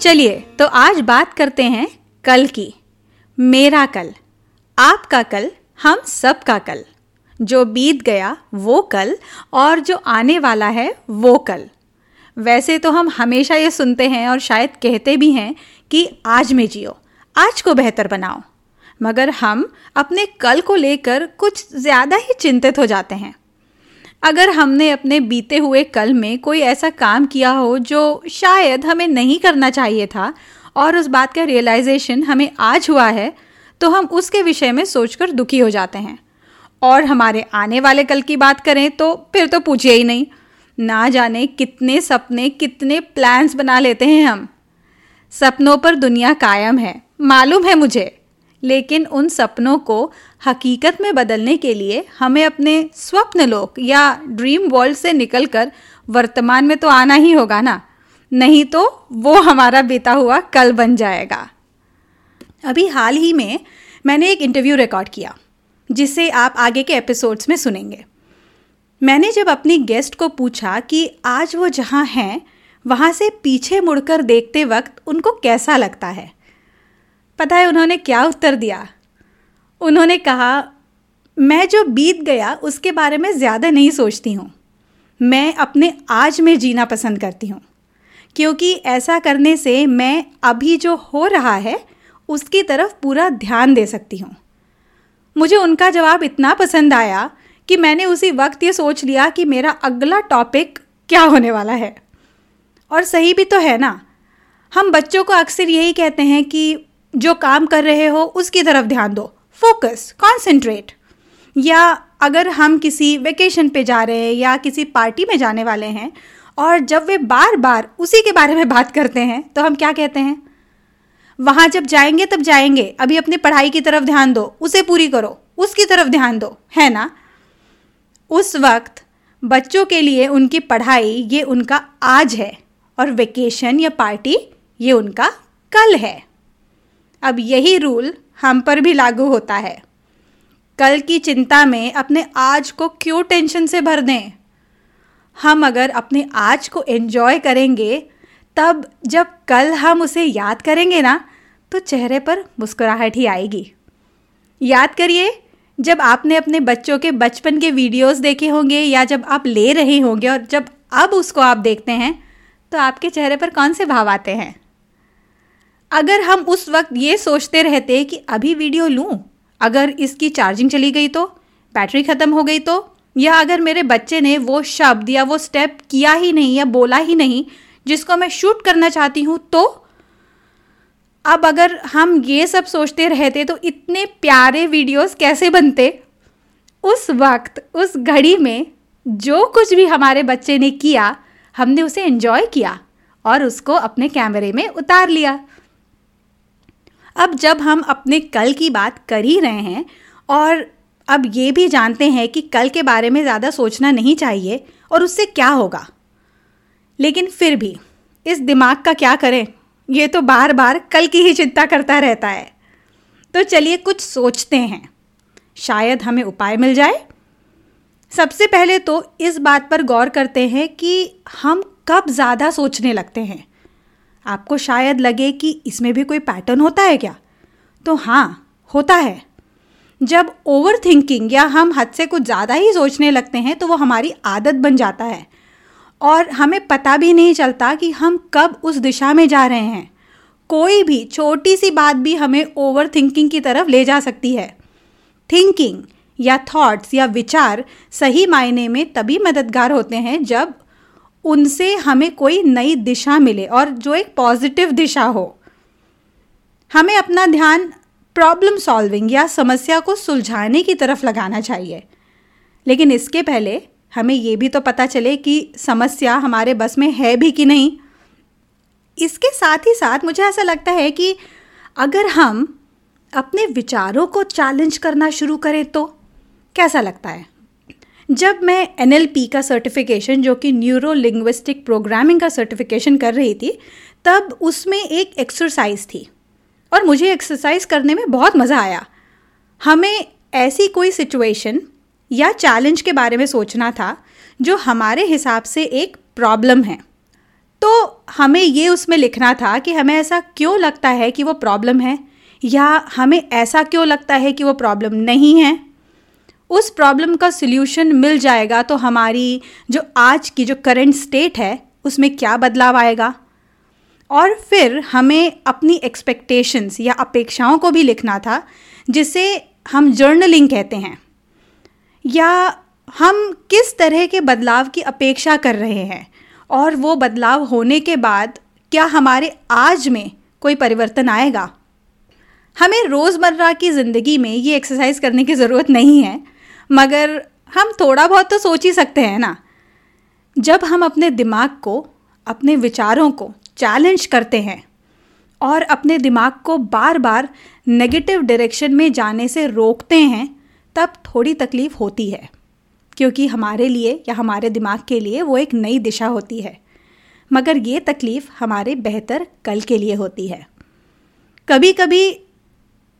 चलिए तो आज बात करते हैं कल की। मेरा कल। आपका कल, हम सब का कल। जो बीत गया, वो कल, और जो आने वाला है, वो कल। वैसे तो हम हमेशा ये सुनते हैं और शायद कहते भी हैं कि आज में जियो, आज को बेहतर बनाओ। मगर हम अपने कल को लेकर कुछ ज़्यादा ही चिंतित हो जाते हैं। अगर हमने अपने बीते हुए कल में कोई ऐसा काम किया हो जो शायद हमें नहीं करना चाहिए था और उस बात का रियलाइजेशन हमें आज हुआ है तो हम उसके विषय में सोचकर दुखी हो जाते हैं। और हमारे आने वाले कल की बात करें तो फिर तो पूछिए ही नहीं। ना जाने कितने सपने, कितने प्लान्स बना लेते हैं हम। सपनों पर दुनिया कायम है, मालूम है मुझे। लेकिन उन सपनों को हकीकत में बदलने के लिए हमें अपने स्वप्न लोक या ड्रीम वर्ल्ड से निकलकर वर्तमान में तो आना ही होगा ना? नहीं तो वो हमारा बीता हुआ कल बन जाएगा। अभी हाल ही में मैंने एक इंटरव्यू रिकॉर्ड किया, जिसे आप आगे के एपिसोड्स में सुनेंगे। मैंने जब अपनी गेस्ट को पूछा कि आज वो जहाँ हैं, वहाँ से पीछे मुड़कर देखते वक्त उनको कैसा लगता है पता है उन्होंने क्या उत्तर दिया? उन्होंने कहा, मैं जो बीत गया, उसके बारे में ज़्यादा नहीं सोचती हूँ। मैं अपने आज में जीना पसंद करती हूँ। क्योंकि ऐसा करने से मैं अभी जो हो रहा है, उसकी तरफ़ पूरा ध्यान दे सकती हूँ। मुझे उनका जवाब इतना पसंद आया कि मैंने उसी वक्त ये सोच लिया कि मेरा अगला टॉपिक क्या होने वाला है। और सही भी तो है ना। हम बच्चों को अक्सर यही कहते हैं कि जो काम कर रहे हो, उसकी तरफ़ ध्यान दो। फोकस कॉन्सेंट्रेट या अगर हम किसी वेकेशन पे जा रहे हैं या किसी पार्टी में जाने वाले हैं और जब वे बार बार उसी के बारे में बात करते हैं तो हम क्या कहते हैं? वहाँ जब जाएँगे, तब जाएँगे। अभी अपनी पढ़ाई की तरफ़ ध्यान दो, उसे पूरी करो, उसकी तरफ़ ध्यान दो, है ना? उस वक्त बच्चों के लिए उनकी पढ़ाई, ये उनका आज है और वेकेशन या पार्टी ये उनका कल है। अब यही रूल हम पर भी लागू होता है। कल की चिंता में अपने आज को क्यों टेंशन से भर दें? हम अगर अपने आज को एन्जॉय करेंगे, तब जब कल हम उसे याद करेंगे ना तो चेहरे पर मुस्कुराहट ही आएगी। याद करिए, जब आपने अपने बच्चों के बचपन के वीडियोस देखे होंगे या जब आप ले रहे होंगे और जब अब उसको आप देखते हैं तो आपके चेहरे पर कौन से भाव आते हैं? अगर हम उस वक्त ये सोचते रहते कि अभी वीडियो लूँ, अगर इसकी चार्जिंग चली गई तो बैटरी ख़त्म हो गई तो या अगर मेरे बच्चे ने वो शब्द या वो स्टेप किया ही नहीं या बोला ही नहीं जिसको मैं शूट करना चाहती हूँ तो अब अगर हम ये सब सोचते रहते तो इतने प्यारे वीडियोस कैसे बनते? उस वक्त, उस घड़ी में जो कुछ भी हमारे बच्चे ने किया, हमने उसे एंजॉय किया और उसको अपने कैमरे में उतार लिया। अब जब हम अपने कल की बात कर ही रहे हैं और अब ये भी जानते हैं कि कल के बारे में ज़्यादा सोचना नहीं चाहिए और उससे क्या होगा। लेकिन फिर भी, इस दिमाग का क्या करें? ये तो बार बार कल की ही चिंता करता रहता है। तो चलिए कुछ सोचते हैं। शायद हमें उपाय मिल जाए। सबसे पहले तो इस बात पर गौर करते हैं कि हम कब ज़्यादा सोचने लगते हैं। आपको शायद लगे कि इसमें भी कोई पैटर्न होता है क्या? तो हाँ होता है। जब ओवर थिंकिंग या हम हद से कुछ ज़्यादा ही सोचने लगते हैं तो वो हमारी आदत बन जाता है। और हमें पता भी नहीं चलता कि हम कब उस दिशा में जा रहे हैं। कोई भी छोटी सी बात भी हमें ओवर थिंकिंग की तरफ़ ले जा सकती है। थिंकिंग या थॉट्स या विचार सही मायने में तभी मददगार होते हैं जब उनसे हमें कोई नई दिशा मिले और जो एक पॉजिटिव दिशा हो। हमें अपना ध्यान प्रॉब्लम सॉल्विंग या समस्या को सुलझाने की तरफ़ लगाना चाहिए। लेकिन इसके पहले हमें ये भी तो पता चले कि समस्या हमारे बस में है भी कि नहीं। इसके साथ ही साथ मुझे ऐसा लगता है कि अगर हम अपने विचारों को चैलेंज करना शुरू करें तो कैसा लगता है? जब मैं एनएलपी का सर्टिफिकेशन जो कि न्यूरो लिंग्विस्टिक प्रोग्रामिंग का सर्टिफिकेशन कर रही थी, तब उसमें एक एक्सरसाइज थी। और मुझे एक्सरसाइज करने में बहुत मज़ा आया। हमें ऐसी कोई सिचुएशन या चैलेंज के बारे में सोचना था, जो हमारे हिसाब से एक प्रॉब्लम है। तो हमें ये उसमें लिखना था कि हमें ऐसा क्यों लगता है कि वो प्रॉब्लम है, या हमें ऐसा क्यों लगता है कि वो प्रॉब्लम नहीं है? उस प्रॉब्लम का सोल्यूशन मिल जाएगा तो हमारी जो आज की जो करंट स्टेट है, उसमें क्या बदलाव आएगा? और फिर हमें अपनी एक्सपेक्टेशंस या अपेक्षाओं को भी लिखना था, जिसे हम जर्नलिंग कहते हैं। या हम किस तरह के बदलाव की अपेक्षा कर रहे हैं, और वो बदलाव होने के बाद क्या हमारे आज में कोई परिवर्तन आएगा? हमें रोज़मर्रा की ज़िंदगी में ये एक्सरसाइज करने की ज़रूरत नहीं है। मगर हम थोड़ा बहुत तो सोच ही सकते हैं ना। जब हम अपने दिमाग को, अपने विचारों को चैलेंज करते हैं और अपने दिमाग को बार बार नेगेटिव डायरेक्शन में जाने से रोकते हैं, तब थोड़ी तकलीफ़ होती है। क्योंकि हमारे लिए या हमारे दिमाग के लिए वो एक नई दिशा होती है। मगर ये तकलीफ़ हमारे बेहतर कल के लिए होती है। कभी कभी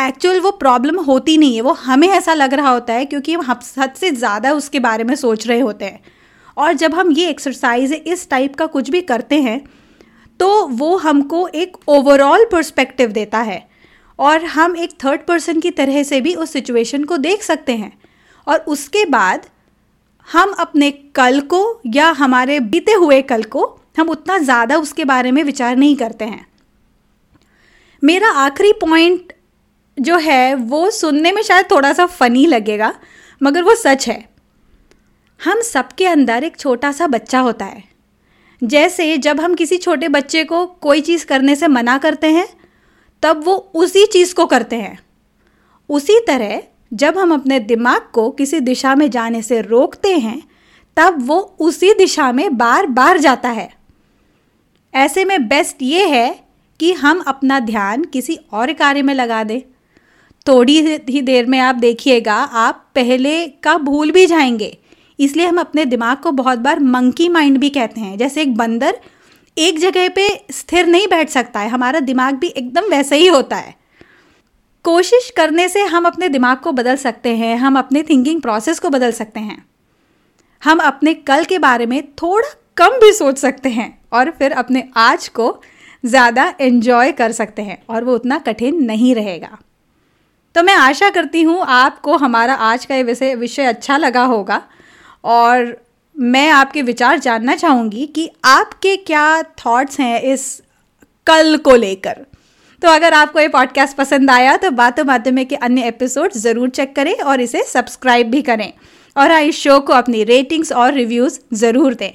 एक्चुअल वो प्रॉब्लम होती नहीं है। वो हमें ऐसा लग रहा होता है क्योंकि हम हद से ज़्यादा उसके बारे में सोच रहे होते हैं। और जब हम ये एक्सरसाइज इस टाइप का कुछ भी करते हैं तो वो हमको एक ओवरऑल पर्सपेक्टिव देता है। और हम एक थर्ड पर्सन की तरह से भी उस सिचुएशन को देख सकते हैं। और उसके बाद हम अपने कल को या हमारे बीते हुए कल को हम उतना ज़्यादा उसके बारे में विचार नहीं करते हैं। मेरा आखिरी पॉइंट जो है, वो सुनने में शायद थोड़ा सा फ़नी लगेगा, मगर वो सच है। हम सबके अंदर एक छोटा सा बच्चा होता है। जैसे जब हम किसी छोटे बच्चे को कोई चीज़ करने से मना करते हैं, तब वो उसी चीज़ को करते हैं। उसी तरह, जब हम अपने दिमाग को किसी दिशा में जाने से रोकते हैं, तब वो उसी दिशा में बार बार जाता है। ऐसे में बेस्ट ये है कि हम अपना ध्यान किसी और कार्य में लगा दें। थोड़ी ही देर में आप देखिएगा, आप पहले का भूल भी जाएँगे। इसलिए हम अपने दिमाग को बहुत बार मंकी माइंड भी कहते हैं। जैसे एक बंदर एक जगह पे स्थिर नहीं बैठ सकता है, हमारा दिमाग भी एकदम वैसे ही होता है। कोशिश करने से हम अपने दिमाग को बदल सकते हैं, हम अपने थिंकिंग प्रोसेस को बदल सकते हैं। हम अपने कल के बारे में थोड़ा कम भी सोच सकते हैं और फिर अपने आज को ज़्यादा एन्जॉय कर सकते हैं और वो उतना कठिन नहीं रहेगा। तो मैं आशा करती हूँ आपको हमारा आज का ये विषय विषय अच्छा लगा होगा। और मैं आपके विचार जानना चाहूँगी कि आपके क्या थॉट्स हैं इस कल को लेकर। तो अगर आपको ये पॉडकास्ट पसंद आया तो बातों बातों में के अन्य एपिसोड ज़रूर चेक करें और इसे सब्सक्राइब भी करें। और हाँ इस शो को अपनी रेटिंग्स और रिव्यूज़ ज़रूर दें।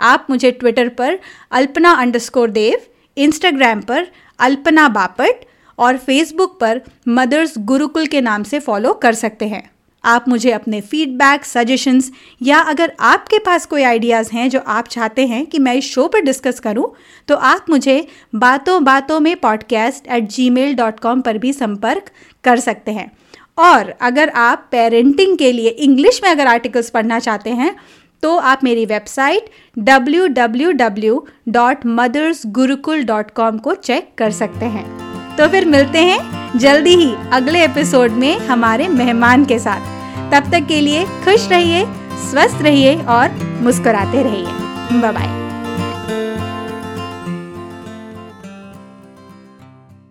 आप मुझे ट्विटर पर अल्पना अंडरस्कोर देव इंस्टाग्राम पर अल्पना बापट और फेसबुक पर मदर्स गुरुकुल के नाम से फॉलो कर सकते हैं। आप मुझे अपने फीडबैक सजेशंस या अगर आपके पास कोई आइडियाज़ हैं जो आप चाहते हैं कि मैं इस शो पर डिस्कस करूँ, तो आप मुझे बातों बातों में podcast at Gmail dot com पर भी संपर्क कर सकते हैं। और अगर आप पेरेंटिंग के लिए इंग्लिश में अगर आर्टिकल्स पढ़ना चाहते हैं तो आप मेरी वेबसाइट www.mothersgurukul.com को चेक कर सकते हैं। तो फिर मिलते हैं जल्दी ही अगले एपिसोड में हमारे मेहमान के साथ। तब तक के लिए खुश रहिए, स्वस्थ रहिए और मुस्कुराते रहिए। Bye bye